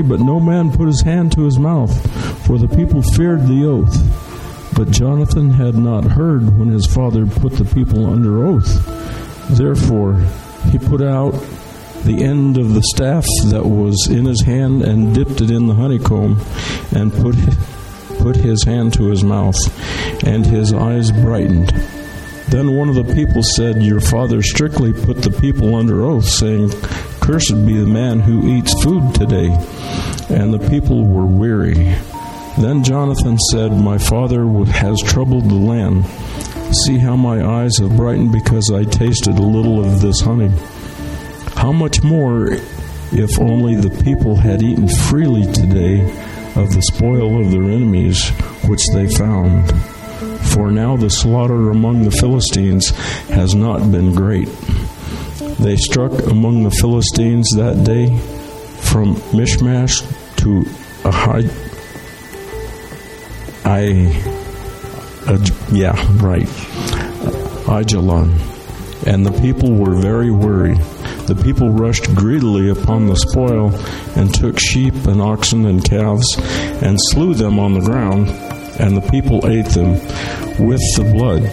but no man put his hand to his mouth, for the people feared the oath. But Jonathan had not heard when his father put the people under oath. Therefore, he put out the end of the staff that was in his hand and dipped it in the honeycomb and put put his hand to his mouth and his eyes brightened then one of the people said your father strictly put the people under oath saying cursed be the man who eats food today and the people were weary then jonathan said my father has troubled the land see how my eyes have brightened because i tasted a little of this honey how much more if only the people had eaten freely today of the spoil of their enemies which they found? For now the slaughter among the Philistines has not been great. They struck among the Philistines that day from Michmash to Ahai. I, uh, yeah, right. Aijalon. And the people were very worried. The people rushed greedily upon the spoil and took sheep and oxen and calves and slew them on the ground, and the people ate them with the blood.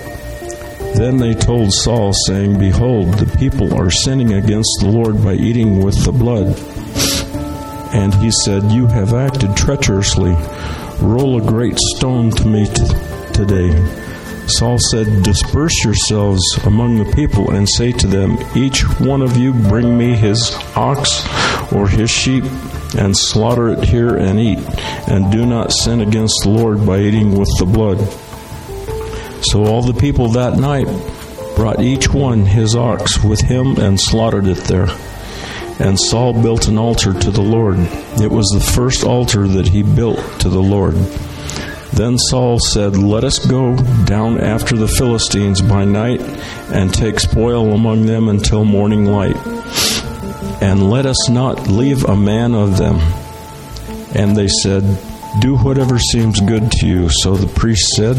Then they told Saul, saying, Behold, the people are sinning against the Lord by eating with the blood. And he said, You have acted treacherously. Roll a great stone to me t- today. Saul said, Disperse yourselves among the people and say to them, Each one of you bring me his ox or his sheep and slaughter it here and eat, and do not sin against the Lord by eating with the blood. So all the people that night brought each one his ox with him and slaughtered it there. And Saul built an altar to the Lord. It was the first altar that he built to the Lord. Then Saul said, Let us go down after the Philistines by night and take spoil among them until morning light. And let us not leave a man of them. And they said, Do whatever seems good to you. So the priest said,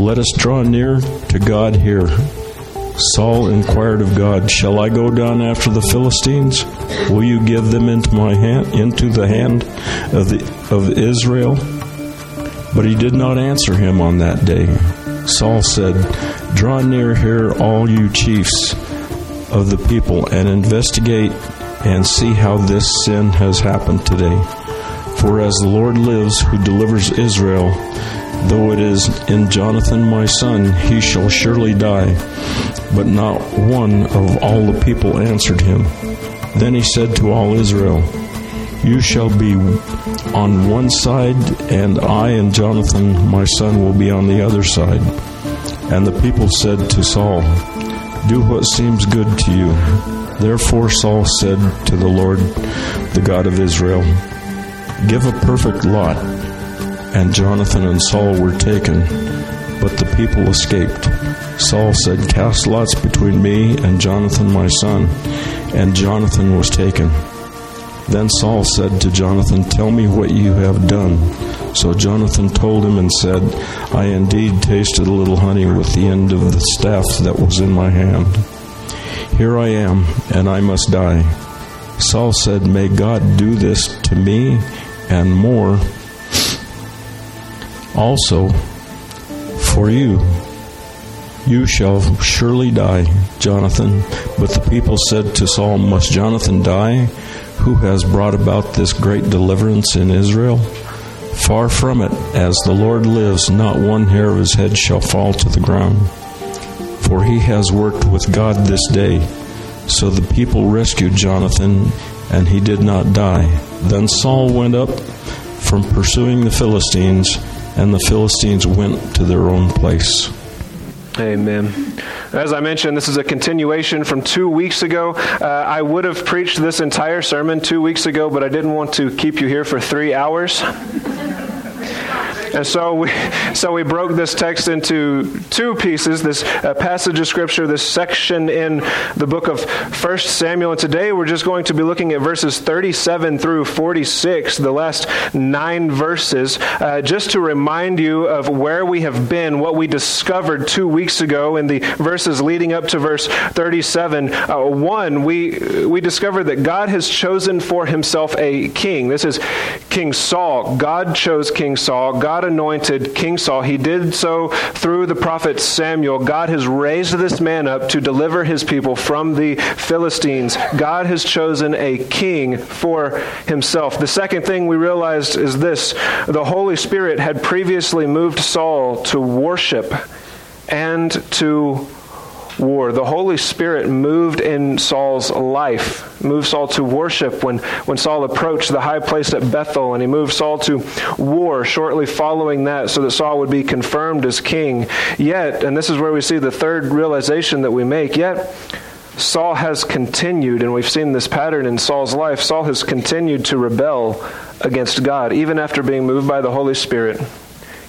Let us draw near to God here. Saul inquired of God, Shall I go down after the Philistines? Will you give them into my hand into the hand of the of Israel? But he did not answer him on that day. Saul said, Draw near here, all you chiefs of the people, and investigate and see how this sin has happened today. For as the Lord lives, who delivers Israel, though it is in Jonathan my son, he shall surely die. But not one of all the people answered him. Then he said to all Israel, you shall be on one side, and I and Jonathan, my son, will be on the other side. And the people said to Saul, Do what seems good to you. Therefore Saul said to the Lord, the God of Israel, Give a perfect lot. And Jonathan and Saul were taken, but the people escaped. Saul said, Cast lots between me and Jonathan my son. And Jonathan was taken. Then Saul said to Jonathan, Tell me what you have done. So Jonathan told him and said, I indeed tasted a little honey with the end of the staff that was in my hand. Here I am, and I must die. Saul said, May God do this to me and more also for you. You shall surely die, Jonathan. But the people said to Saul, Must Jonathan die? who has brought about this great deliverance in Israel? Far from it, as the Lord lives, not one hair of his head shall fall to the ground. For he has worked with God this day. So the people rescued Jonathan, and he did not die. Then Saul went up from pursuing the Philistines, and the Philistines went to their own place. Amen. As I mentioned, this is a continuation from two weeks ago. Uh, I would have preached this entire sermon two weeks ago, but I didn't want to keep you here for three hours. And so we, so we broke this text into two pieces this uh, passage of Scripture, this section in the book of 1 Samuel. And today we're just going to be looking at verses 37 through 46, the last nine verses, uh, just to remind you of where we have been, what we discovered two weeks ago in the verses leading up to verse 37. Uh, one, we, we discovered that God has chosen for himself a king. This is King Saul. God chose King Saul. God anointed King Saul. He did so through the prophet Samuel. God has raised this man up to deliver his people from the Philistines. God has chosen a king for himself. The second thing we realized is this the Holy Spirit had previously moved Saul to worship and to war. The Holy Spirit moved in Saul's life, moved Saul to worship when, when Saul approached the high place at Bethel, and he moved Saul to war shortly following that so that Saul would be confirmed as king. Yet, and this is where we see the third realization that we make, yet Saul has continued, and we've seen this pattern in Saul's life, Saul has continued to rebel against God, even after being moved by the Holy Spirit.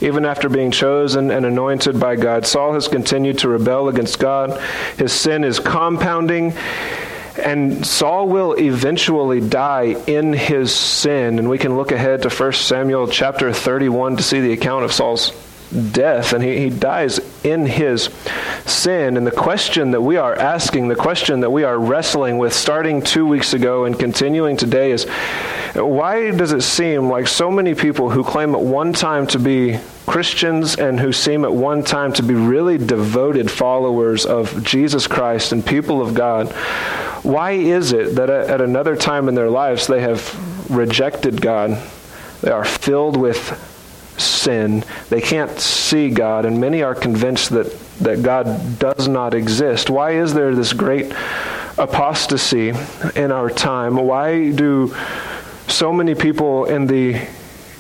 Even after being chosen and anointed by God, Saul has continued to rebel against God. His sin is compounding, and Saul will eventually die in his sin. And we can look ahead to 1 Samuel chapter 31 to see the account of Saul's death, and he, he dies in his sin. And the question that we are asking, the question that we are wrestling with starting two weeks ago and continuing today is why does it seem like so many people who claim at one time to be Christians and who seem at one time to be really devoted followers of Jesus Christ and people of God, why is it that at another time in their lives they have rejected God? They are filled with sin. They can't see God, and many are convinced that, that God does not exist. Why is there this great apostasy in our time? Why do so many people in the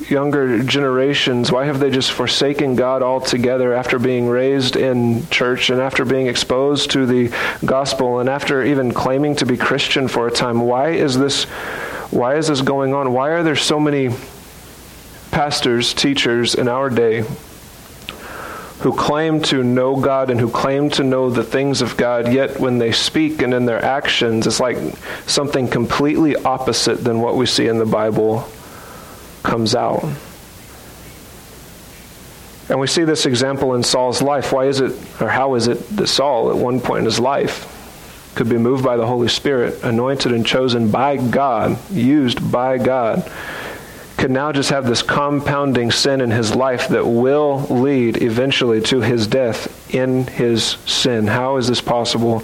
younger generations, why have they just forsaken God altogether after being raised in church and after being exposed to the gospel and after even claiming to be Christian for a time? Why is this why is this going on? Why are there so many pastors, teachers in our day who claim to know God and who claim to know the things of God, yet when they speak and in their actions, it's like something completely opposite than what we see in the Bible comes out. And we see this example in Saul's life. Why is it, or how is it that Saul, at one point in his life, could be moved by the Holy Spirit, anointed and chosen by God, used by God? Could now just have this compounding sin in his life that will lead eventually to his death in his sin. How is this possible?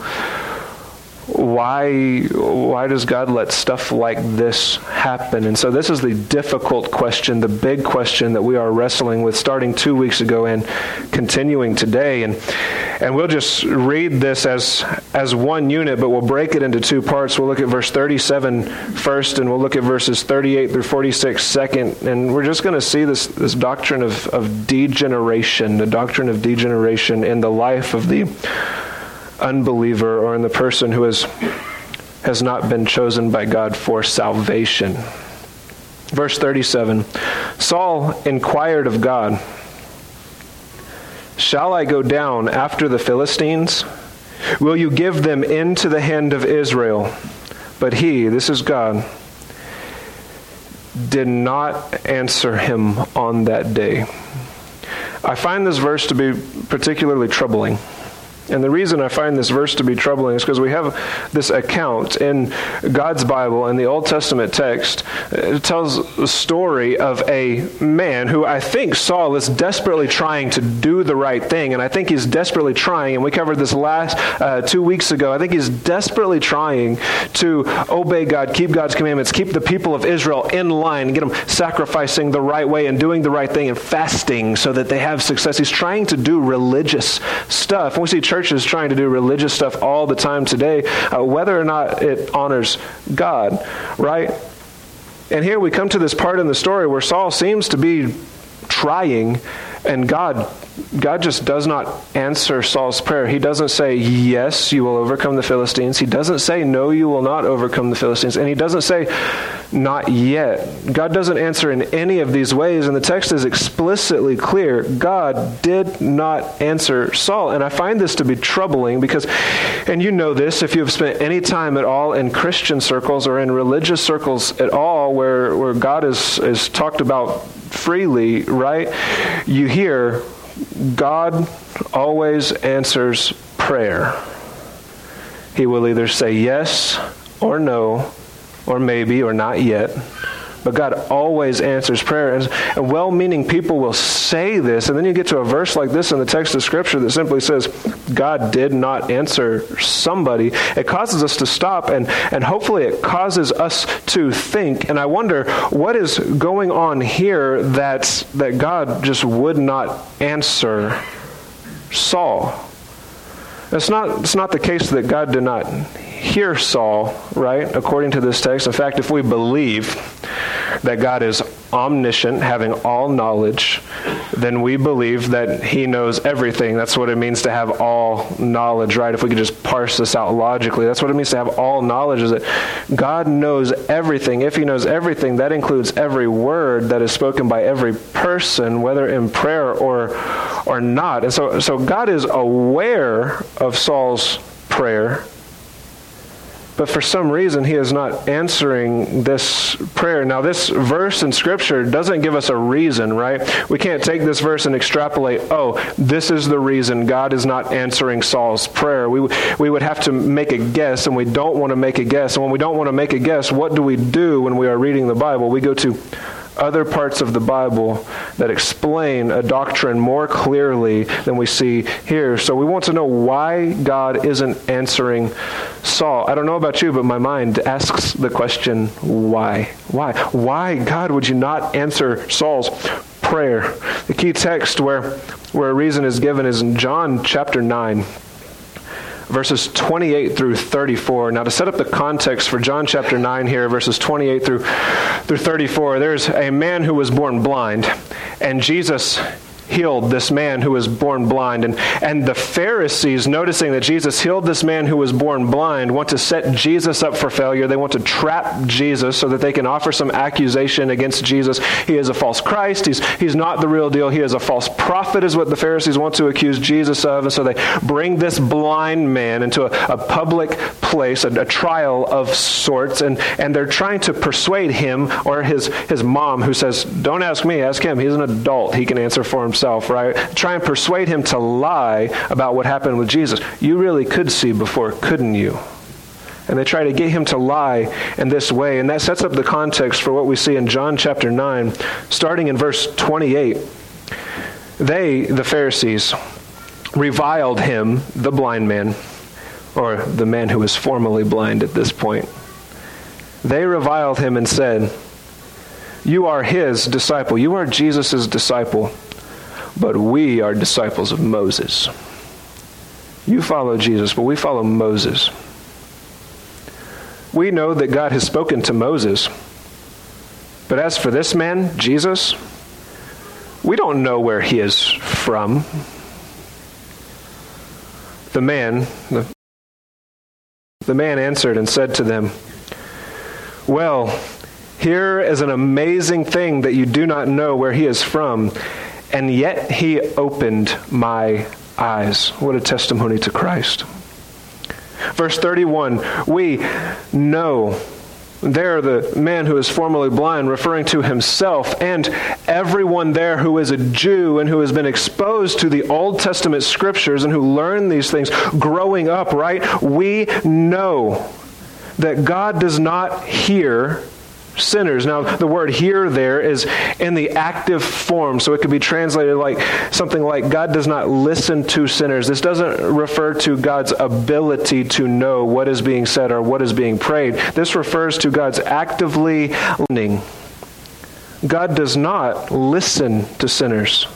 Why why does God let stuff like this happen? And so this is the difficult question, the big question that we are wrestling with starting 2 weeks ago and continuing today and and we'll just read this as as one unit, but we'll break it into two parts. We'll look at verse 37 first and we'll look at verses 38 through 46 second, and we're just going to see this this doctrine of of degeneration, the doctrine of degeneration in the life of the unbeliever or in the person who has, has not been chosen by God for salvation. Verse 37 Saul inquired of God, Shall I go down after the Philistines? Will you give them into the hand of Israel? But he, this is God, did not answer him on that day. I find this verse to be particularly troubling. And the reason I find this verse to be troubling is because we have this account in God's Bible in the Old Testament text. It tells the story of a man who I think Saul is desperately trying to do the right thing. And I think he's desperately trying, and we covered this last uh, two weeks ago. I think he's desperately trying to obey God, keep God's commandments, keep the people of Israel in line, get them sacrificing the right way and doing the right thing and fasting so that they have success. He's trying to do religious stuff. And we see churches trying to do religious stuff all the time today, uh, whether or not it honors God, right? And here we come to this part in the story where Saul seems to be trying, and God God just does not answer Saul's prayer. He doesn't say, Yes, you will overcome the Philistines. He doesn't say, No, you will not overcome the Philistines. And he doesn't say, Not yet. God doesn't answer in any of these ways. And the text is explicitly clear God did not answer Saul. And I find this to be troubling because, and you know this if you have spent any time at all in Christian circles or in religious circles at all where, where God is, is talked about freely, right? You hear, God always answers prayer. He will either say yes or no, or maybe, or not yet. But God always answers prayer. And well meaning people will say this, and then you get to a verse like this in the text of Scripture that simply says, God did not answer somebody. It causes us to stop, and, and hopefully it causes us to think. And I wonder what is going on here that, that God just would not answer Saul. It's not, it's not the case that God did not hear Saul, right, according to this text. In fact, if we believe that God is omniscient, having all knowledge, then we believe that He knows everything. That's what it means to have all knowledge, right? If we could just parse this out logically, that's what it means to have all knowledge, is that God knows everything. If He knows everything, that includes every word that is spoken by every person, whether in prayer or, or not. And so, so God is aware of Saul's prayer but for some reason, he is not answering this prayer. Now, this verse in Scripture doesn't give us a reason, right? We can't take this verse and extrapolate, oh, this is the reason God is not answering Saul's prayer. We, we would have to make a guess, and we don't want to make a guess. And when we don't want to make a guess, what do we do when we are reading the Bible? We go to other parts of the Bible that explain a doctrine more clearly than we see here. So we want to know why God isn't answering Saul. I don't know about you, but my mind asks the question, why? Why? Why, God, would you not answer Saul's prayer? The key text where, where a reason is given is in John chapter 9 verses 28 through 34. Now, to set up the context for John chapter 9 here, verses 28 through, through 34, there's a man who was born blind, and Jesus healed this man who was born blind. And, and the Pharisees, noticing that Jesus healed this man who was born blind, want to set Jesus up for failure. They want to trap Jesus so that they can offer some accusation against Jesus. He is a false Christ. He's, he's not the real deal. He is a false prophet, is what the Pharisees want to accuse Jesus of. And so they bring this blind man into a, a public place, a, a trial of sorts, and, and they're trying to persuade him or his, his mom, who says, Don't ask me, ask him. He's an adult. He can answer for himself himself, right? Try and persuade him to lie about what happened with Jesus. You really could see before, couldn't you? And they try to get him to lie in this way. And that sets up the context for what we see in John chapter 9, starting in verse 28. They, the Pharisees, reviled him, the blind man, or the man who was formerly blind at this point. They reviled him and said, You are his disciple. You are Jesus' disciple but we are disciples of Moses. You follow Jesus, but we follow Moses. We know that God has spoken to Moses. But as for this man, Jesus, we don't know where he is from. The man, the, the man answered and said to them, Well, here is an amazing thing that you do not know where he is from and yet he opened my eyes. What a testimony to Christ. Verse 31 We know there the man who is formerly blind, referring to himself and everyone there who is a Jew and who has been exposed to the Old Testament scriptures and who learned these things growing up, right? We know that God does not hear sinners. Now, the word hear there is in the active form, so it could be translated like something like God does not listen to sinners. This doesn't refer to God's ability to know what is being said or what is being prayed. This refers to God's actively listening. God does not listen to sinners.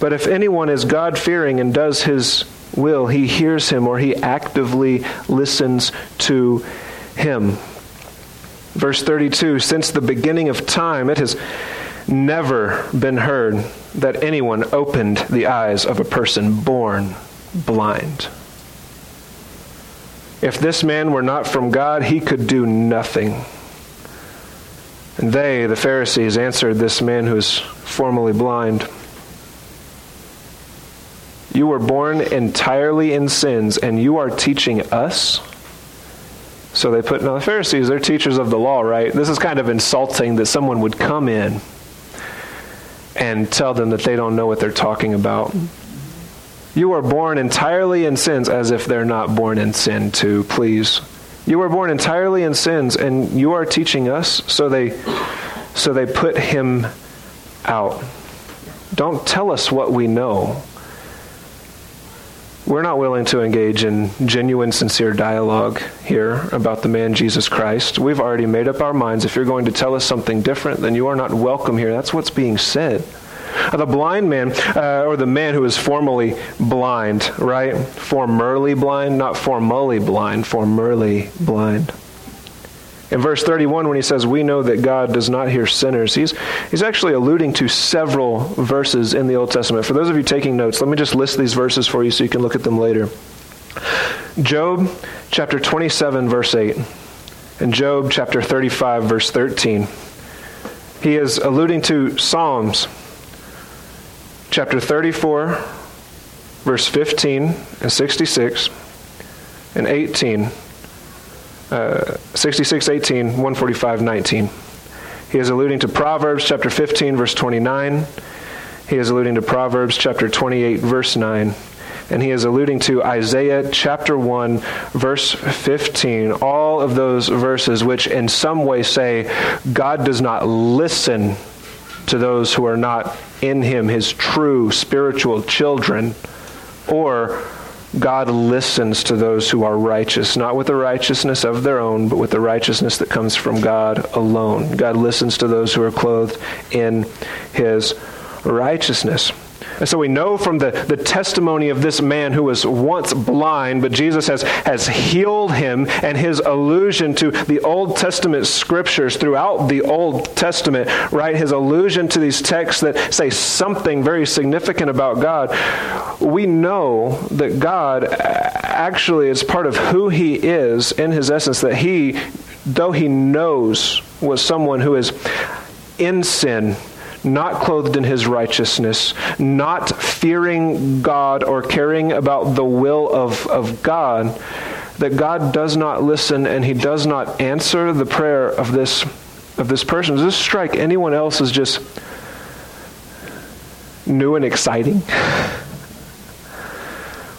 But if anyone is God fearing and does his will, he hears him or he actively listens to him. Verse 32 Since the beginning of time, it has never been heard that anyone opened the eyes of a person born blind. If this man were not from God, he could do nothing. And they, the Pharisees, answered this man who is formerly blind You were born entirely in sins, and you are teaching us? So they put, now the Pharisees, they're teachers of the law, right? This is kind of insulting that someone would come in and tell them that they don't know what they're talking about. You are born entirely in sins as if they're not born in sin too, please. You were born entirely in sins and you are teaching us, so they so they put him out. Don't tell us what we know. We're not willing to engage in genuine, sincere dialogue here about the man Jesus Christ. We've already made up our minds. If you're going to tell us something different, then you are not welcome here. That's what's being said. The blind man, uh, or the man who is formerly blind, right? Formerly blind, not formally blind, formerly blind. In verse 31, when he says, We know that God does not hear sinners, he's, he's actually alluding to several verses in the Old Testament. For those of you taking notes, let me just list these verses for you so you can look at them later. Job chapter 27, verse 8, and Job chapter 35, verse 13. He is alluding to Psalms chapter 34, verse 15 and 66, and 18 uh, 66, 18, 145, 19. He is alluding to Proverbs chapter 15, verse 29. He is alluding to Proverbs chapter 28, verse 9. And he is alluding to Isaiah chapter 1, verse 15. All of those verses, which in some way say God does not listen to those who are not in him, his true spiritual children, or God listens to those who are righteous, not with the righteousness of their own, but with the righteousness that comes from God alone. God listens to those who are clothed in his righteousness. And so we know from the, the testimony of this man who was once blind, but Jesus has, has healed him, and his allusion to the Old Testament scriptures throughout the Old Testament, right? His allusion to these texts that say something very significant about God. We know that God actually is part of who he is in his essence, that he, though he knows, was someone who is in sin not clothed in his righteousness, not fearing God or caring about the will of, of God, that God does not listen and he does not answer the prayer of this of this person. Does this strike anyone else as just new and exciting?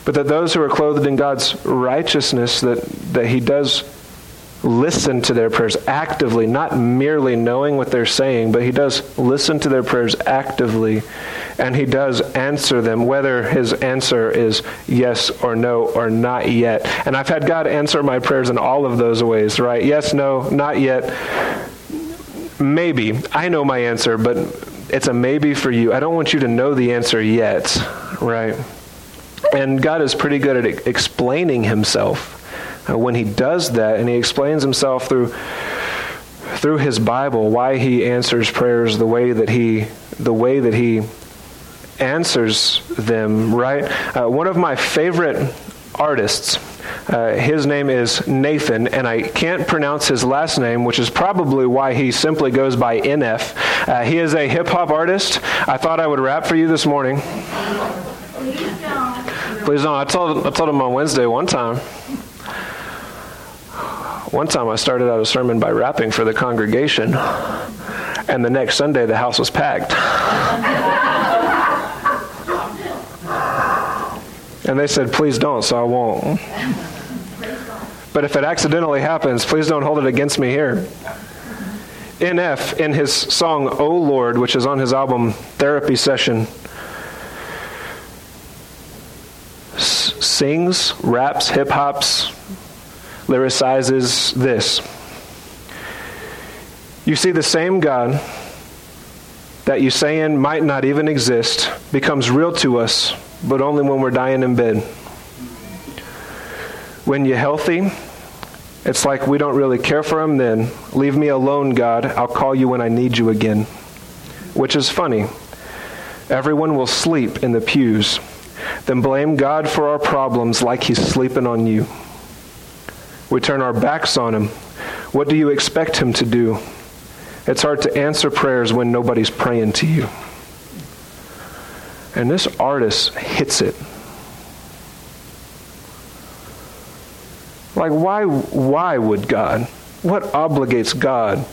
but that those who are clothed in God's righteousness, that, that he does listen to their prayers actively, not merely knowing what they're saying, but he does listen to their prayers actively and he does answer them, whether his answer is yes or no or not yet. And I've had God answer my prayers in all of those ways, right? Yes, no, not yet. Maybe. I know my answer, but it's a maybe for you. I don't want you to know the answer yet, right? And God is pretty good at explaining himself uh, when he does that and he explains himself through through his Bible why he answers prayers the way that he the way that he answers them. Right, uh, one of my favorite artists. Uh, his name is Nathan, and I can't pronounce his last name, which is probably why he simply goes by NF. Uh, he is a hip hop artist. I thought I would rap for you this morning. Please don't. Please don't. I told, I told him on Wednesday one time. One time I started out a sermon by rapping for the congregation, and the next Sunday the house was packed. and they said, please don't, so I won't. But if it accidentally happens, please don't hold it against me here. NF, in his song Oh Lord, which is on his album Therapy Session, s- sings, raps, hip hops, lyricizes this. You see, the same God that you saying might not even exist becomes real to us, but only when we're dying in bed. When you're healthy, it's like we don't really care for him then. Leave me alone, God. I'll call you when I need you again. which is funny. Everyone will sleep in the pews. Then blame God for our problems like he's sleeping on you. We turn our backs on him. What do you expect him to do? It's hard to answer prayers when nobody's praying to you. And this artist hits it. Like, why, why would God? What obligates God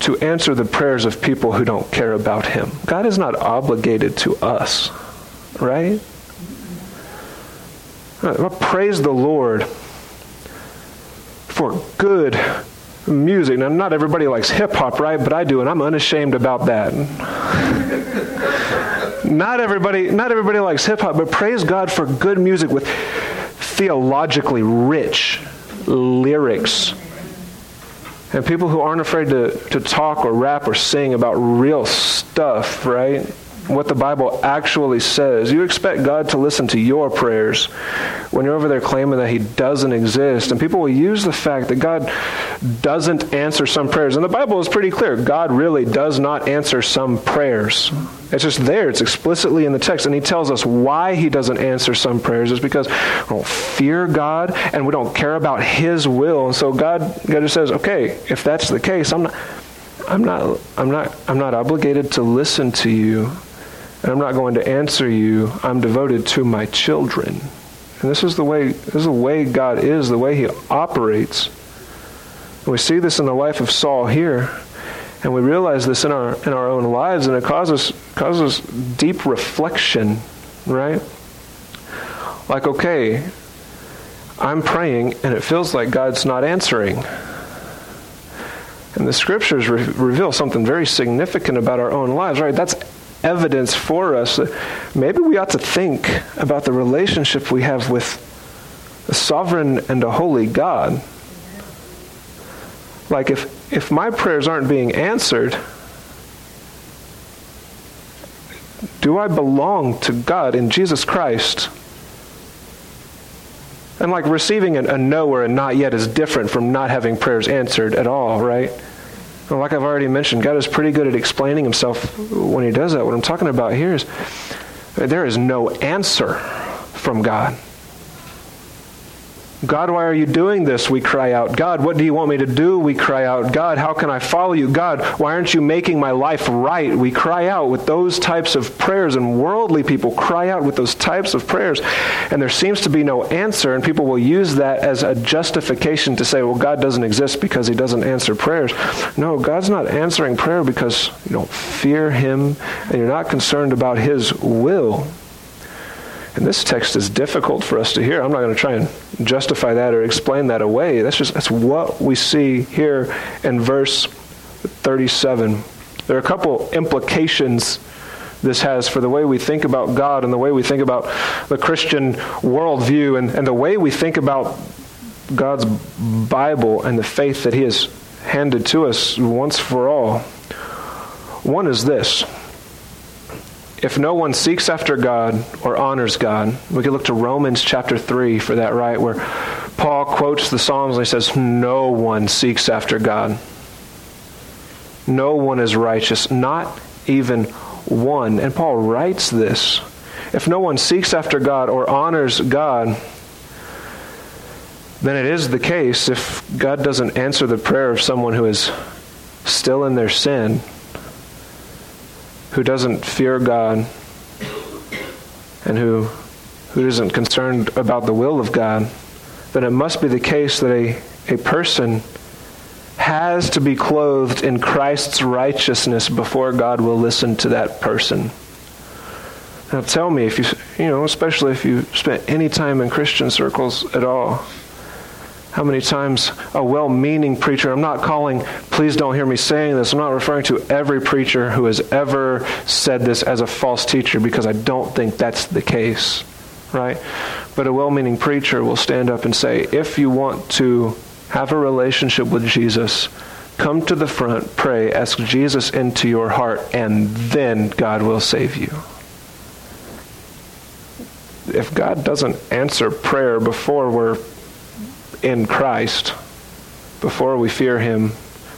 to answer the prayers of people who don't care about Him? God is not obligated to us, right? Uh, praise the Lord for good music. Now, not everybody likes hip hop, right? But I do, and I'm unashamed about that. not everybody, not everybody likes hip hop, but praise God for good music with theologically rich lyrics. And people who aren't afraid to, to talk or rap or sing about real stuff, right? What the Bible actually says. You expect God to listen to your prayers when you're over there claiming that He doesn't exist. And people will use the fact that God doesn't answer some prayers. And the Bible is pretty clear God really does not answer some prayers. It's just there, it's explicitly in the text. And He tells us why He doesn't answer some prayers is because we don't fear God and we don't care about His will. And so God, God just says, okay, if that's the case, I'm not. I'm not, I'm, not, I'm not obligated to listen to you and I'm not going to answer you. I'm devoted to my children. And this is the way this is the way God is, the way he operates. And we see this in the life of Saul here. And we realize this in our in our own lives and it causes causes deep reflection, right? Like okay, I'm praying and it feels like God's not answering. And the scriptures re- reveal something very significant about our own lives, right? That's evidence for us that maybe we ought to think about the relationship we have with a sovereign and a holy God. Like if, if my prayers aren't being answered, do I belong to God in Jesus Christ? And like receiving a, a no or a not yet is different from not having prayers answered at all, right? Like I've already mentioned, God is pretty good at explaining himself when he does that. What I'm talking about here is there is no answer from God. God, why are you doing this? We cry out. God, what do you want me to do? We cry out. God, how can I follow you? God, why aren't you making my life right? We cry out with those types of prayers, and worldly people cry out with those types of prayers. And there seems to be no answer, and people will use that as a justification to say, well, God doesn't exist because he doesn't answer prayers. No, God's not answering prayer because you don't fear him and you're not concerned about his will. And this text is difficult for us to hear. I'm not going to try and justify that or explain that away. That's just that's what we see here in verse 37. There are a couple implications this has for the way we think about God and the way we think about the Christian worldview and, and the way we think about God's Bible and the faith that He has handed to us once for all. One is this if no one seeks after God or honors God, we could look to Romans chapter 3 for that, right? Where Paul quotes the Psalms and he says, No one seeks after God. No one is righteous, not even one. And Paul writes this. If no one seeks after God or honors God, then it is the case if God doesn't answer the prayer of someone who is still in their sin who doesn't fear God and who, who isn't concerned about the will of God, then it must be the case that a, a person has to be clothed in Christ's righteousness before God will listen to that person. Now tell me if you, you know, especially if you spent any time in Christian circles at all, how many times a well meaning preacher, I'm not calling, please don't hear me saying this, I'm not referring to every preacher who has ever said this as a false teacher because I don't think that's the case, right? But a well meaning preacher will stand up and say, if you want to have a relationship with Jesus, come to the front, pray, ask Jesus into your heart, and then God will save you. If God doesn't answer prayer before we're in Christ before we fear Him,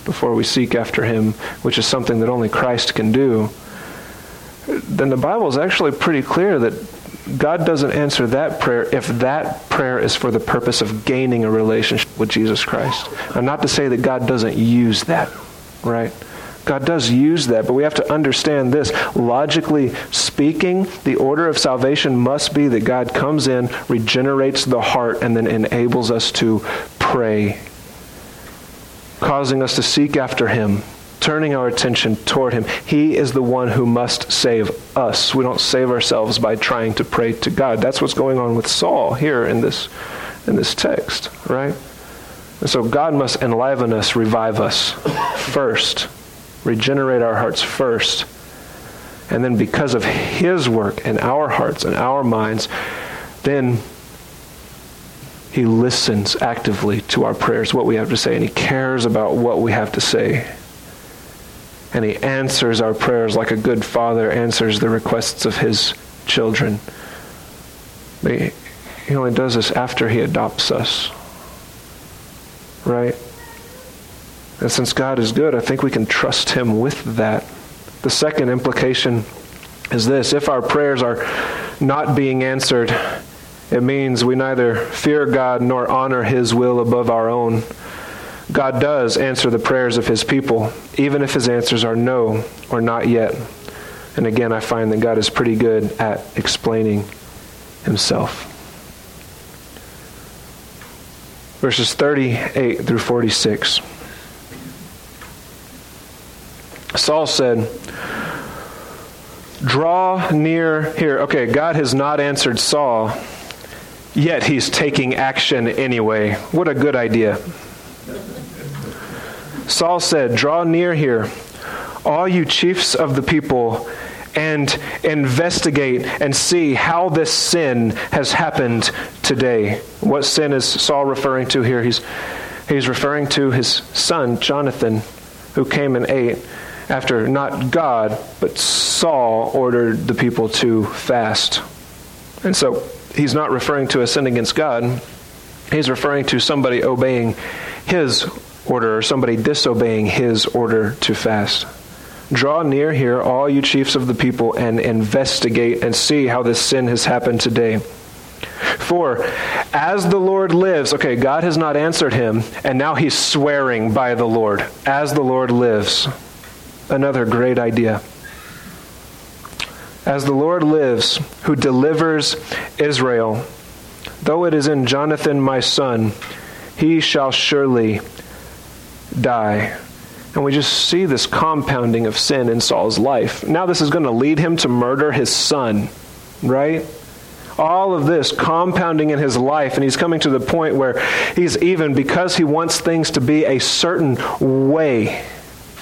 before we seek after Him, which is something that only Christ can do, then the Bible is actually pretty clear that God doesn't answer that prayer if that prayer is for the purpose of gaining a relationship with Jesus Christ. And not to say that God doesn't use that, right? God does use that, but we have to understand this. Logically speaking, the order of salvation must be that God comes in, regenerates the heart, and then enables us to pray, causing us to seek after Him, turning our attention toward Him. He is the one who must save us. We don't save ourselves by trying to pray to God. That's what's going on with Saul here in this, in this text, right? And so God must enliven us, revive us first regenerate our hearts first. And then, because of His work in our hearts and our minds, then He listens actively to our prayers, what we have to say, and He cares about what we have to say. And He answers our prayers like a good father answers the requests of His children. He only does this after He adopts us. Right? And since God is good, I think we can trust Him with that. The second implication is this if our prayers are not being answered, it means we neither fear God nor honor His will above our own. God does answer the prayers of His people, even if His answers are no or not yet. And again, I find that God is pretty good at explaining Himself. Verses 38 through 46. Saul said, Draw near here. Okay, God has not answered Saul, yet he's taking action anyway. What a good idea. Saul said, Draw near here, all you chiefs of the people, and investigate and see how this sin has happened today. What sin is Saul referring to here? He's, he's referring to his son, Jonathan, who came and ate after not God, but Saul ordered the people to fast. And so he's not referring to a sin against God, he's referring to somebody obeying his order or somebody disobeying his order to fast. Draw near here, all you chiefs of the people, and investigate and see how this sin has happened today. For as the Lord lives, okay, God has not answered him, and now he's swearing by the Lord. As the Lord lives another great idea. As the Lord lives, who delivers Israel, though it is in Jonathan my son, he shall surely die. And we just see this compounding of sin in Saul's life. Now, this is going to lead him to murder his son, right? All of this compounding in his life, and he's coming to the point where he's even, because he wants things to be a certain way,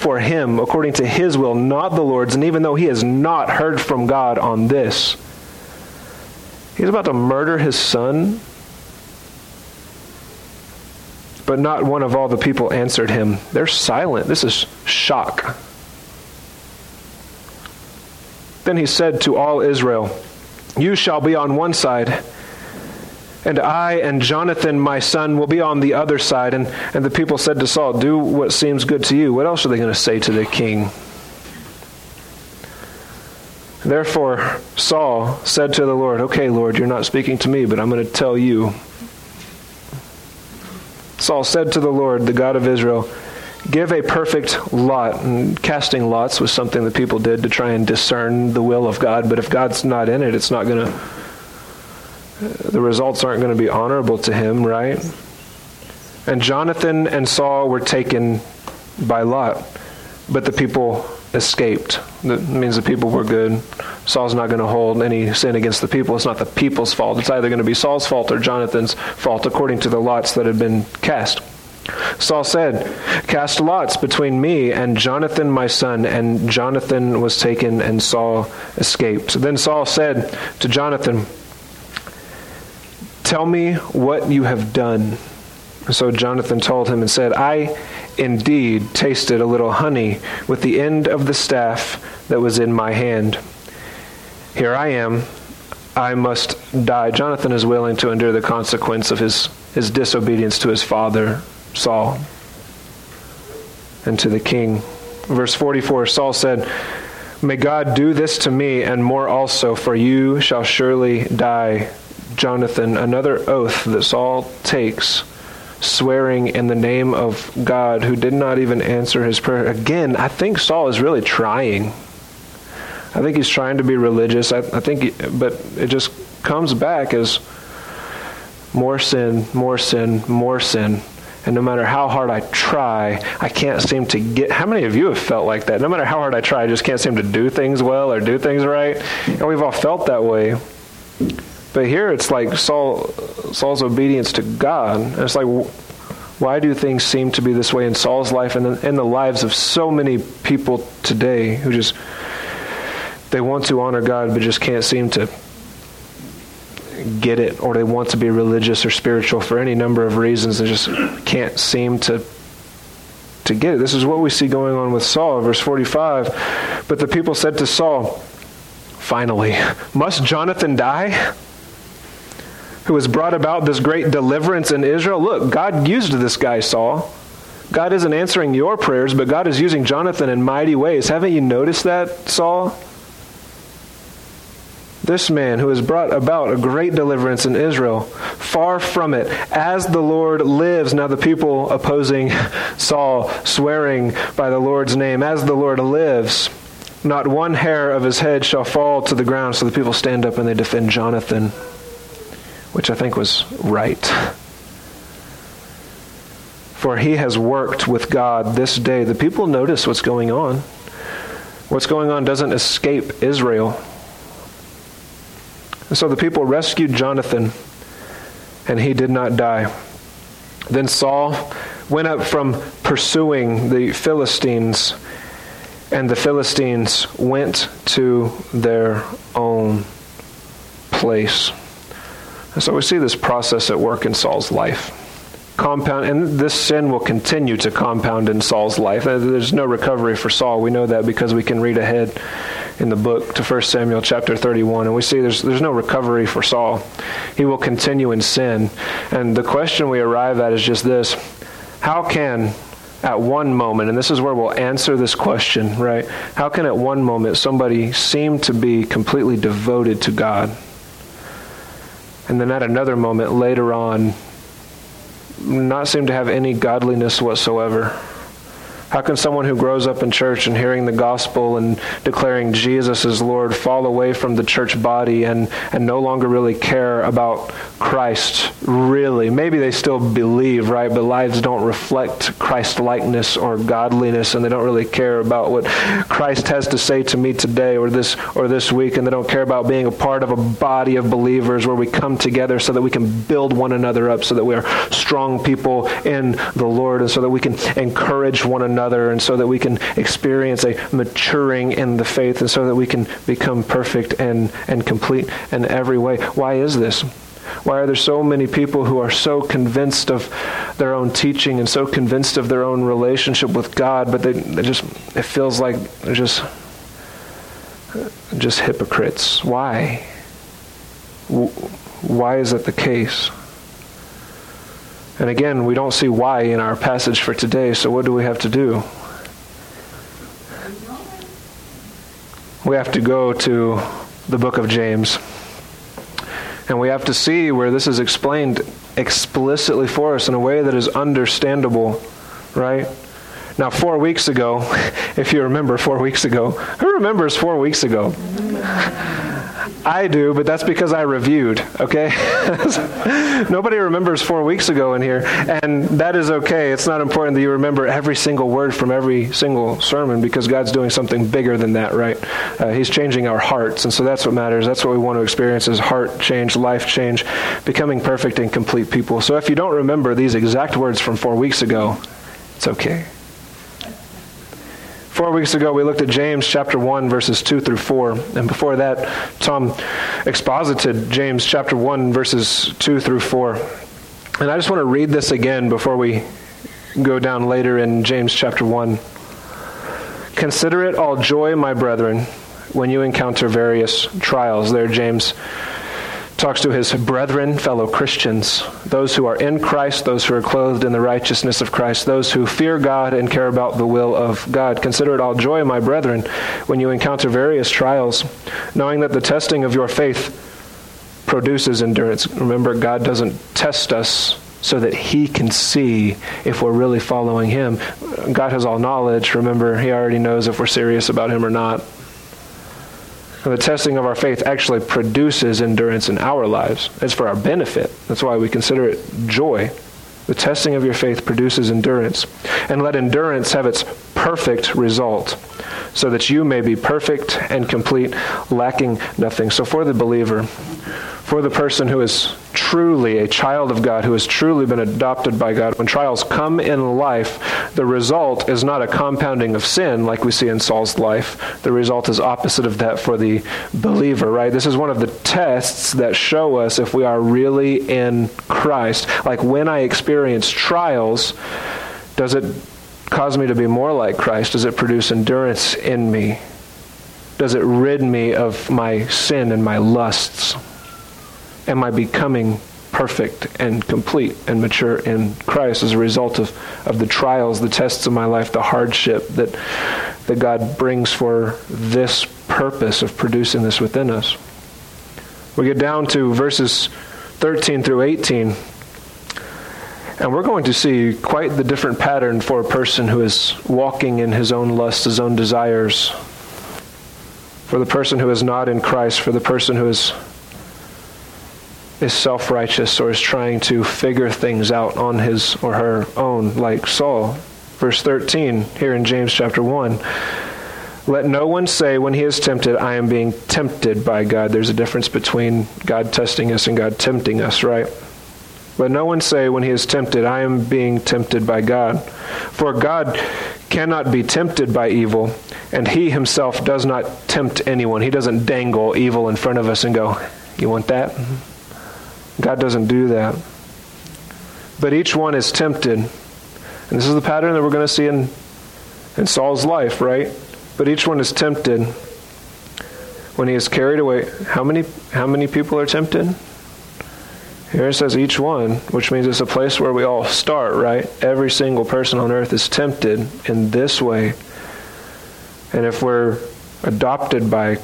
for him according to his will, not the Lord's. And even though he has not heard from God on this, he's about to murder his son. But not one of all the people answered him. They're silent. This is shock. Then he said to all Israel, You shall be on one side and I and Jonathan, my son, will be on the other side. And, and the people said to Saul, Do what seems good to you. What else are they going to say to the king? Therefore, Saul said to the Lord, Okay, Lord, you're not speaking to me, but I'm going to tell you. Saul said to the Lord, the God of Israel, Give a perfect lot. And casting lots was something that people did to try and discern the will of God, but if God's not in it, it's not going to the results aren't going to be honorable to him, right? And Jonathan and Saul were taken by Lot, but the people escaped. That means the people were good. Saul's not going to hold any sin against the people. It's not the people's fault. It's either going to be Saul's fault or Jonathan's fault, according to the lots that had been cast. Saul said, Cast lots between me and Jonathan my son. And Jonathan was taken, and Saul escaped. Then Saul said to Jonathan, Tell me what you have done. So Jonathan told him and said, I indeed tasted a little honey with the end of the staff that was in my hand. Here I am. I must die. Jonathan is willing to endure the consequence of his, his disobedience to his father, Saul, and to the king. Verse 44 Saul said, May God do this to me and more also, for you shall surely die. Jonathan, another oath that Saul takes, swearing in the name of God, who did not even answer his prayer. Again, I think Saul is really trying. I think he's trying to be religious. I, I think, he, but it just comes back as more sin, more sin, more sin. And no matter how hard I try, I can't seem to get. How many of you have felt like that? No matter how hard I try, I just can't seem to do things well or do things right. And we've all felt that way. But here it's like Saul, Saul's obedience to God. And it's like, why do things seem to be this way in Saul's life and in the lives of so many people today who just, they want to honor God but just can't seem to get it or they want to be religious or spiritual for any number of reasons they just can't seem to to get it. This is what we see going on with Saul, verse 45. But the people said to Saul, Finally, must Jonathan die? Who has brought about this great deliverance in Israel? Look, God used this guy, Saul. God isn't answering your prayers, but God is using Jonathan in mighty ways. Haven't you noticed that, Saul? This man who has brought about a great deliverance in Israel, far from it, as the Lord lives. Now, the people opposing Saul, swearing by the Lord's name, as the Lord lives, not one hair of his head shall fall to the ground. So the people stand up and they defend Jonathan, which I think was right. For he has worked with God this day. The people notice what's going on. What's going on doesn't escape Israel. And so the people rescued Jonathan, and he did not die. Then Saul went up from pursuing the Philistines, and the Philistines went to their own place. And so we see this process at work in Saul's life. Compound, and this sin will continue to compound in Saul's life. Uh, there's no recovery for Saul. We know that because we can read ahead in the book to 1 Samuel chapter 31, and we see there's, there's no recovery for Saul. He will continue in sin. And the question we arrive at is just this How can, at one moment, and this is where we'll answer this question, right? How can at one moment somebody seem to be completely devoted to God? And then at another moment later on, not seem to have any godliness whatsoever. How can someone who grows up in church and hearing the gospel and declaring Jesus as Lord fall away from the church body and, and no longer really care about Christ, really? Maybe they still believe, right? But lives don't reflect Christ likeness or godliness, and they don't really care about what Christ has to say to me today or this or this week, and they don't care about being a part of a body of believers where we come together so that we can build one another up, so that we are strong people in the Lord, and so that we can encourage one another another, and so that we can experience a maturing in the faith, and so that we can become perfect and, and complete in every way. Why is this? Why are there so many people who are so convinced of their own teaching and so convinced of their own relationship with God, but they, they just, it feels like they're just, just hypocrites? Why? Why is that the case? And again, we don't see why in our passage for today, so what do we have to do? We have to go to the book of James. And we have to see where this is explained explicitly for us in a way that is understandable, right? Now, four weeks ago, if you remember four weeks ago, who remembers four weeks ago? I do, but that's because I reviewed, okay? Nobody remembers four weeks ago in here, and that is okay. It's not important that you remember every single word from every single sermon because God's doing something bigger than that, right? Uh, he's changing our hearts, and so that's what matters. That's what we want to experience is heart change, life change, becoming perfect and complete people. So if you don't remember these exact words from four weeks ago, it's okay. Four weeks ago, we looked at James chapter 1, verses 2 through 4. And before that, Tom exposited James chapter 1, verses 2 through 4. And I just want to read this again before we go down later in James chapter 1. Consider it all joy, my brethren, when you encounter various trials. There, James talks to his brethren, fellow Christians, those who are in Christ, those who are clothed in the righteousness of Christ, those who fear God and care about the will of God. Consider it all joy, my brethren, when you encounter various trials, knowing that the testing of your faith produces endurance. Remember, God doesn't test us so that he can see if we're really following him. God has all knowledge. Remember, he already knows if we're serious about him or not. And the testing of our faith actually produces endurance in our lives. It's for our benefit. That's why we consider it joy. The testing of your faith produces endurance. And let endurance have its perfect result, so that you may be perfect and complete, lacking nothing. So, for the believer, for the person who is truly a child of God, who has truly been adopted by God, when trials come in life, the result is not a compounding of sin like we see in Saul's life. The result is opposite of that for the believer, right? This is one of the tests that show us if we are really in Christ. Like when I experience trials, does it cause me to be more like Christ? Does it produce endurance in me? Does it rid me of my sin and my lusts? Am I becoming perfect and complete and mature in Christ as a result of, of the trials, the tests of my life, the hardship that, that God brings for this purpose of producing this within us. We get down to verses 13 through 18. And we're going to see quite the different pattern for a person who is walking in his own lusts, his own desires. For the person who is not in Christ, for the person who is is self righteous or is trying to figure things out on his or her own, like Saul. Verse 13 here in James chapter 1. Let no one say when he is tempted, I am being tempted by God. There's a difference between God testing us and God tempting us, right? Let no one say when he is tempted, I am being tempted by God. For God cannot be tempted by evil, and he himself does not tempt anyone. He doesn't dangle evil in front of us and go, You want that? Mm-hmm. God doesn't do that. But each one is tempted. And this is the pattern that we're going to see in, in Saul's life, right? But each one is tempted when he is carried away. How many, how many people are tempted? Here it says each one, which means it's a place where we all start, right? Every single person on earth is tempted in this way. And if we're adopted by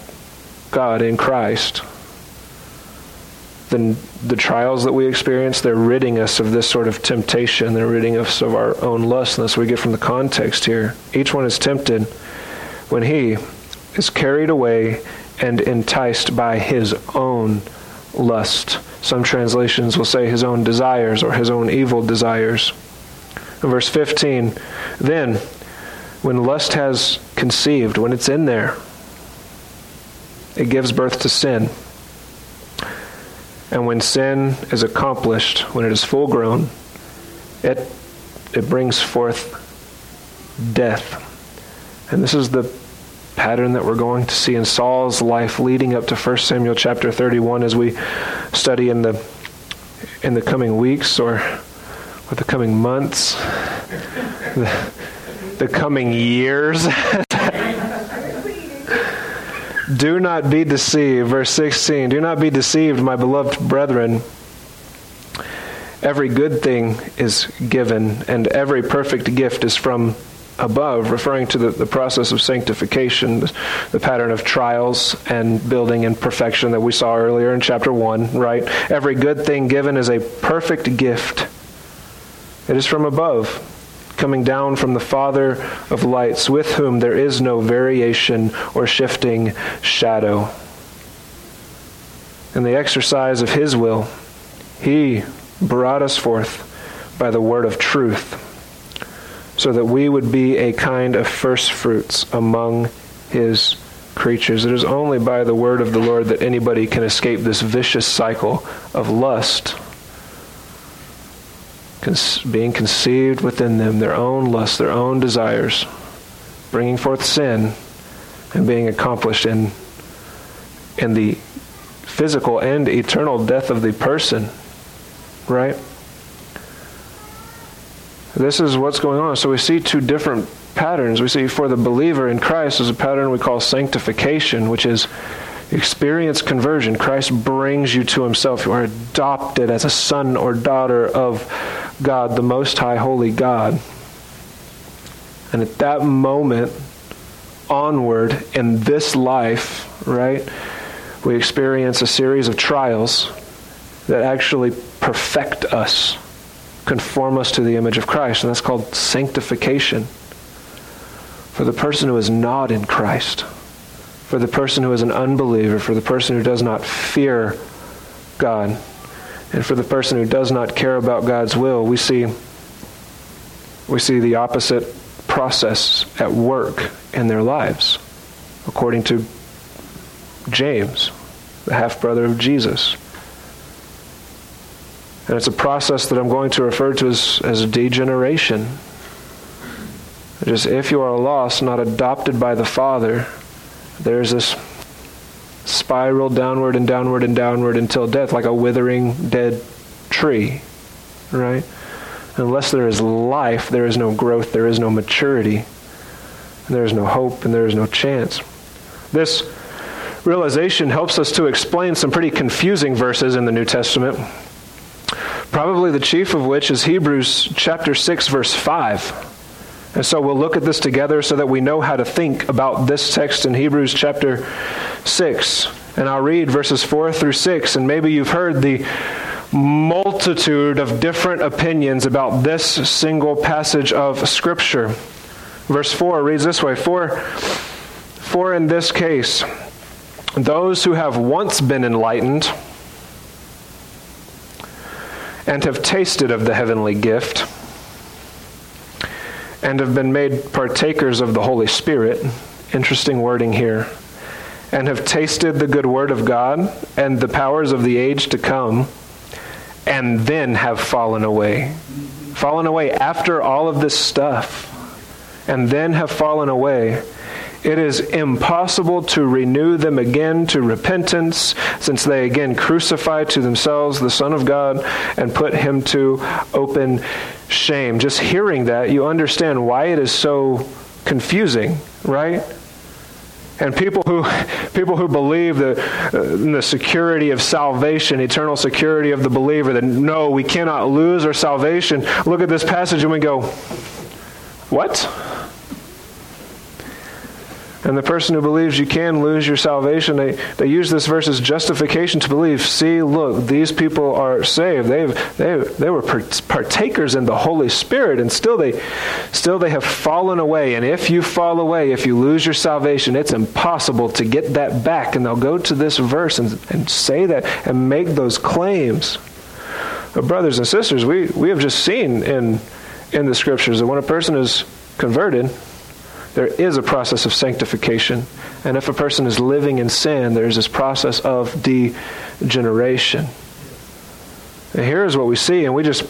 God in Christ, then the trials that we experience, they're ridding us of this sort of temptation. They're ridding us of our own lust. And that's what we get from the context here. Each one is tempted when he is carried away and enticed by his own lust. Some translations will say his own desires or his own evil desires. In verse 15, then, when lust has conceived, when it's in there, it gives birth to sin. And when sin is accomplished, when it is full grown, it, it brings forth death. And this is the pattern that we're going to see in Saul's life leading up to 1 Samuel chapter 31 as we study in the in the coming weeks or or the coming months the, the coming years Do not be deceived. Verse 16 Do not be deceived, my beloved brethren. Every good thing is given, and every perfect gift is from above, referring to the, the process of sanctification, the, pattern of trials and building in perfection that we saw earlier in chapter 1, right? Every good thing given is a perfect gift. It is from above coming down from the Father of lights, with whom there is no variation or shifting shadow. In the exercise of His will, He brought us forth by the word of truth, so that we would be a kind of first fruits among His creatures. It is only by the word of the Lord that anybody can escape this vicious cycle of lust being conceived within them, their own lusts, their own desires, bringing forth sin, and being accomplished in, in the physical and eternal death of the person. Right? This is what's going on. So we see two different patterns. We see for the believer in Christ is a pattern we call sanctification, which is experience conversion, Christ brings you to himself. You are adopted as a son or daughter of God, the Most High, Holy God. And at that moment, onward in this life, right, we experience a series of trials that actually perfect us, conform us to the image of Christ. And that's called sanctification. For the person who is not in Christ, for the person who is an unbeliever, for the person who does not fear God, and for the person who does not care about God's will, we see we see the opposite process at work in their lives, according to James, the half brother of Jesus. And it's a process that I'm going to refer to as, as degeneration. Just if you are lost, not adopted by the Father, there's this spiral downward and downward and downward until death, like a withering dead tree, right? Unless there is life, there is no growth, there is no maturity, and there is no hope, and there is no chance. This realization helps us to explain some pretty confusing verses in the New Testament. Probably the chief of which is Hebrews chapter 6 verse 5. And so we'll look at this together so that we know how to think about this text in Hebrews chapter 6. And I'll read verses 4 through 6. And maybe you've heard the multitude of different opinions about this single passage of Scripture. Verse 4 reads this way For, for in this case, those who have once been enlightened and have tasted of the heavenly gift and have been made partakers of the Holy Spirit. Interesting wording here. And have tasted the good word of God and the powers of the age to come, and then have fallen away. Fallen away after all of this stuff, and then have fallen away. It is impossible to renew them again to repentance, since they again crucify to themselves the Son of God and put him to open shame. Just hearing that, you understand why it is so confusing, right? And people who, people who believe the, uh, the security of salvation, eternal security of the believer, that no, we cannot lose our salvation, look at this passage and we go, what? And the person who believes you can lose your salvation, they, they use this verse as justification to believe. See, look, these people are saved. They've, they, they were partakers in the Holy Spirit, and still they, still they have fallen away. And if you fall away, if you lose your salvation, it's impossible to get that back. And they'll go to this verse and, and say that and make those claims. But brothers and sisters, we, we have just seen in, in the scriptures that when a person is converted, there is a process of sanctification. And if a person is living in sin, there's this process of degeneration. And here's what we see, and we just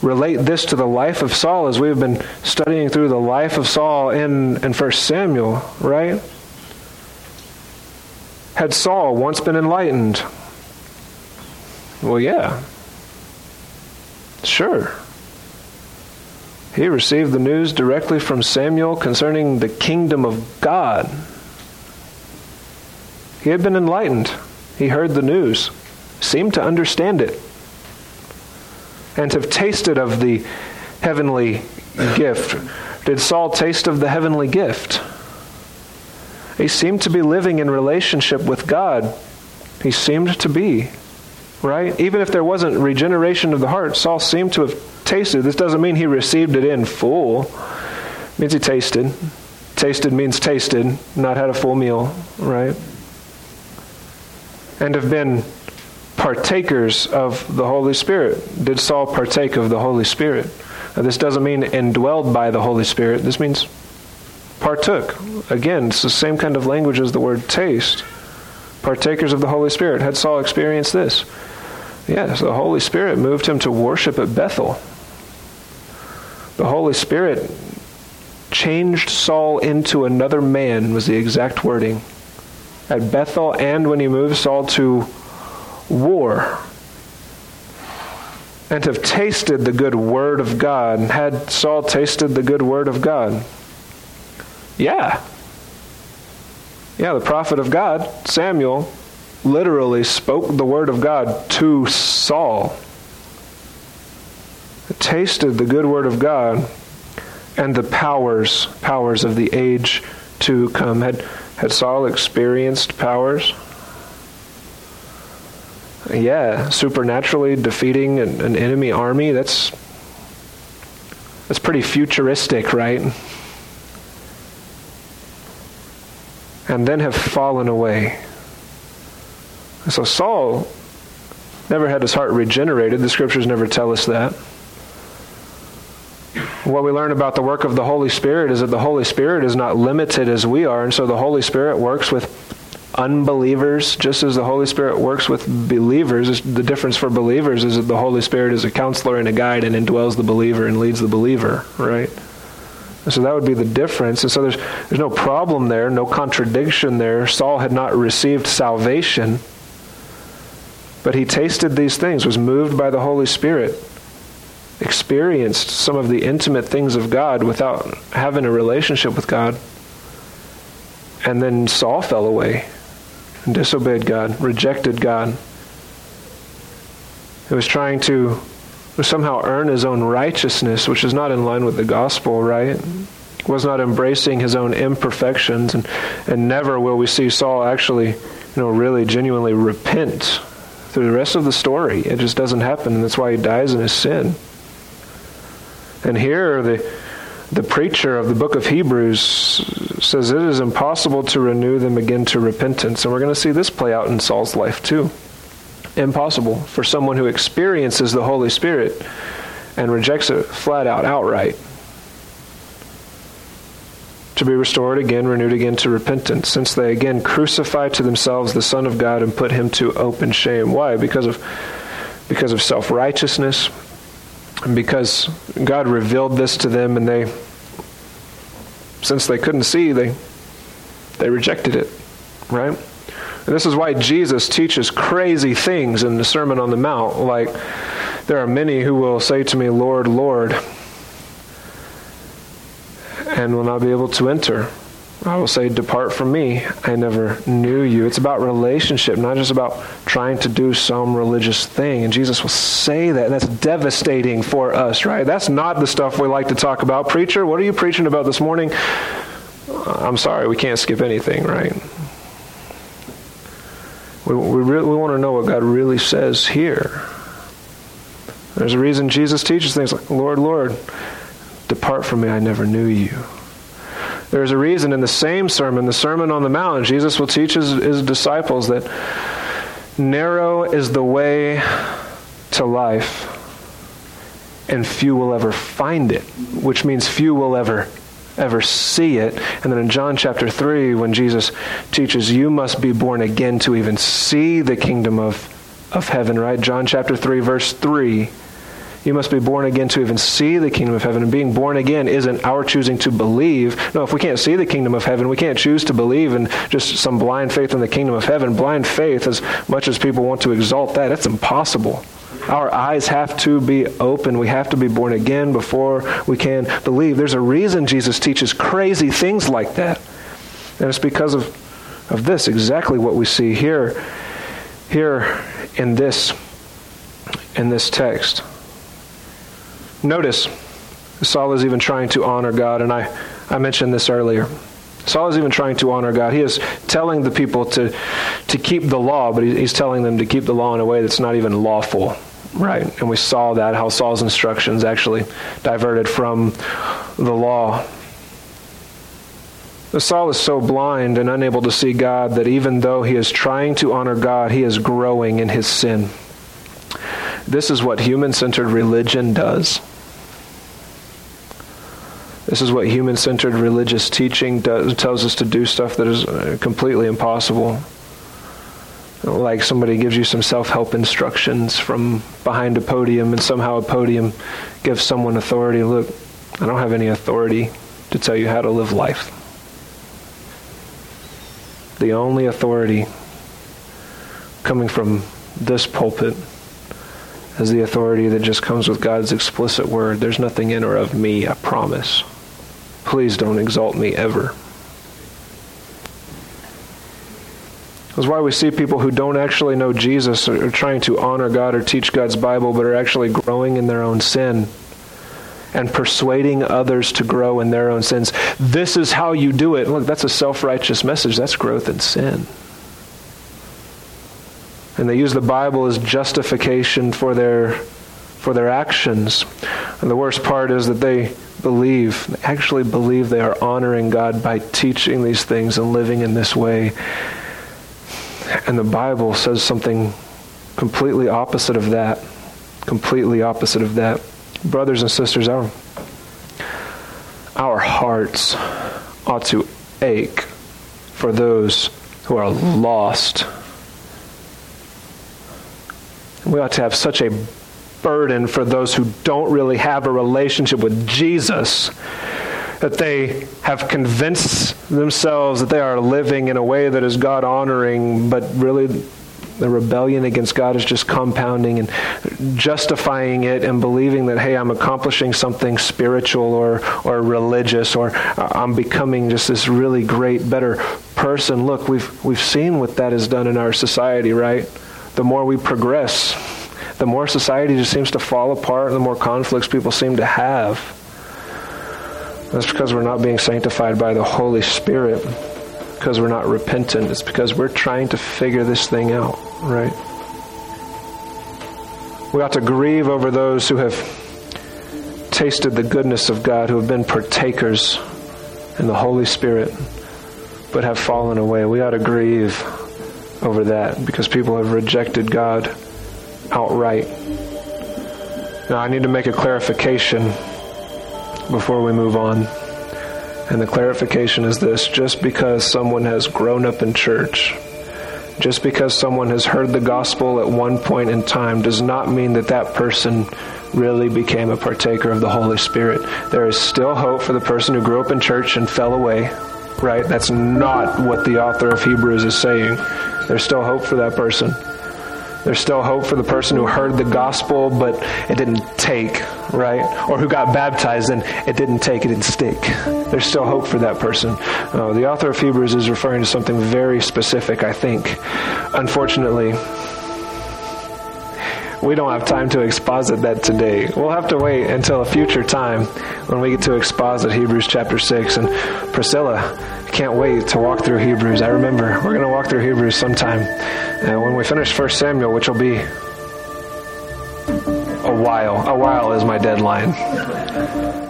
relate this to the life of Saul as we've been studying through the life of Saul in, in 1 Samuel, right? Had Saul once been enlightened? Well, yeah. Sure. He received the news directly from Samuel concerning the kingdom of God. He had been enlightened. He heard the news, seemed to understand it, and have tasted of the heavenly gift. Did Saul taste of the heavenly gift? He seemed to be living in relationship with God. He seemed to be, right? Even if there wasn't regeneration of the heart, Saul seemed to have tasted. This doesn't mean he received it in full. It means he tasted. Tasted means tasted, not had a full meal, right? And have been partakers of the Holy Spirit. Did Saul partake of the Holy Spirit? Now, this doesn't mean indwelled by the Holy Spirit. This means partook. Again, it's the same kind of language as the word taste. Partakers of the Holy Spirit. Had Saul experienced this? Yes, the Holy Spirit moved him to worship at Bethel. The Holy Spirit changed Saul into another man, was the exact wording. At Bethel, and when he moved Saul to war. And have tasted the good word of God. Had Saul tasted the good word of God? Yeah. Yeah, the prophet of God, Samuel, literally spoke the word of God to Saul. Tasted the good word of God and the powers, powers of the age to come. Had, had Saul experienced powers? Yeah, supernaturally defeating an, an enemy army, that's that's pretty futuristic, right? And then have fallen away. so Saul never had his heart regenerated. The scriptures never tell us that. What we learn about the work of the Holy Spirit is that the Holy Spirit is not limited as we are, and so the Holy Spirit works with unbelievers just as the Holy Spirit works with believers. The difference for believers is that the Holy Spirit is a counselor and a guide and indwells the believer and leads the believer, right? So that would be the difference. And so there's, there's no problem there, no contradiction there. Saul had not received salvation, but he tasted these things, was moved by the Holy Spirit, experienced some of the intimate things of God without having a relationship with God. And then Saul fell away and disobeyed God, rejected God. He was trying to somehow earn his own righteousness, which is not in line with the gospel, right? Was not embracing his own imperfections, and, and never will we see Saul actually, you know, really genuinely repent through the rest of the story. It just doesn't happen, and that's why he dies in his sin. And here, the the preacher of the book of Hebrews says it is impossible to renew them again to repentance. And we're going to see this play out in Saul's life too. Impossible for someone who experiences the Holy Spirit and rejects it flat out, outright. To be restored again, renewed again to repentance, since they again crucify to themselves the Son of God and put him to open shame. Why? Because of because of self righteousness, because God revealed this to them and they since they couldn't see, they they rejected it, right? And this is why Jesus teaches crazy things in the Sermon on the Mount, like there are many who will say to me, "Lord, Lord," and will not be able to enter I will say, Depart from me. I never knew you. It's about relationship, not just about trying to do some religious thing. And Jesus will say that, and that's devastating for us, right? That's not the stuff we like to talk about. Preacher, what are you preaching about this morning? I'm sorry, we can't skip anything, right? We, we, we want to know what God really says here. There's a reason Jesus teaches things like, Lord, Lord, depart from me, I never knew you. There's a reason in the same sermon, the Sermon on the Mount, Jesus will teach his, his disciples that narrow is the way to life, and few will ever find it, which means few will ever ever see it. And then in John chapter 3, when Jesus teaches, you must be born again to even see the kingdom of, of heaven, right? John chapter 3, verse 3 you must be born again to even see the kingdom of heaven. And being born again isn't our choosing to believe. No, if we can't see the kingdom of heaven, we can't choose to believe in just some blind faith in the kingdom of heaven. Blind faith, as much as people want to exalt that, it's impossible. Our eyes have to be open. We have to be born again before we can believe. There's a reason Jesus teaches crazy things like that. And it's because of, of this, exactly what we see here, here in this, in this text. Notice, Saul is even trying to honor God, and I, I mentioned this earlier. Saul is even trying to honor God. He is telling the people to, to keep the law, but he's telling them to keep the law in a way that's not even lawful. Right? And we saw that, how Saul's instructions actually diverted from the law. Saul is so blind and unable to see God that even though he is trying to honor God, he is growing in his sin. This is what human centered religion does. This is what human centered religious teaching does, tells us to do stuff that is uh, completely impossible. Like somebody gives you some self help instructions from behind a podium, and somehow a podium gives someone authority. Look, I don't have any authority to tell you how to live life. The only authority coming from this pulpit is the authority that just comes with God's explicit word. There's nothing in or of me, I promise. Please don't exalt me ever. That's why we see people who don't actually know Jesus are trying to honor God or teach God's Bible, but are actually growing in their own sin and persuading others to grow in their own sins. This is how you do it. Look, that's a self righteous message. That's growth in sin. And they use the Bible as justification for their, for their actions. And the worst part is that they believe, actually believe they are honoring God by teaching these things and living in this way. And the Bible says something completely opposite of that. Completely opposite of that. Brothers and sisters, our, our hearts ought to ache for those who are lost. We ought to have such a burden for those who don't really have a relationship with Jesus that they have convinced themselves that they are living in a way that is God honoring, but really the rebellion against God is just compounding and justifying it and believing that, hey, I'm accomplishing something spiritual or, or religious or I'm becoming just this really great, better person. Look, we've, we've seen what that has done in our society, right? The more we progress, the more society just seems to fall apart and the more conflicts people seem to have. That's because we're not being sanctified by the Holy Spirit, because we're not repentant. It's because we're trying to figure this thing out, right? We ought to grieve over those who have tasted the goodness of God, who have been partakers in the Holy Spirit, but have fallen away. We ought to grieve over that because people have rejected God outright. Now, I need to make a clarification before we move on. And the clarification is this just because someone has grown up in church, just because someone has heard the gospel at one point in time, does not mean that that person really became a partaker of the Holy Spirit. There is still hope for the person who grew up in church and fell away, right? That's not what the author of Hebrews is saying. There's still hope for that person. There's still hope for the person who heard the gospel, but it didn't take, right? Or who got baptized and it didn't take, it didn't stick. There's still hope for that person. Uh, the author of Hebrews is referring to something very specific, I think. Unfortunately, we don't have time to exposit that today. We'll have to wait until a future time when we get to exposit Hebrews chapter 6. And Priscilla can't wait to walk through Hebrews. I remember we're going to walk through Hebrews sometime. And when we finish 1 Samuel, which will be a while, a while is my deadline.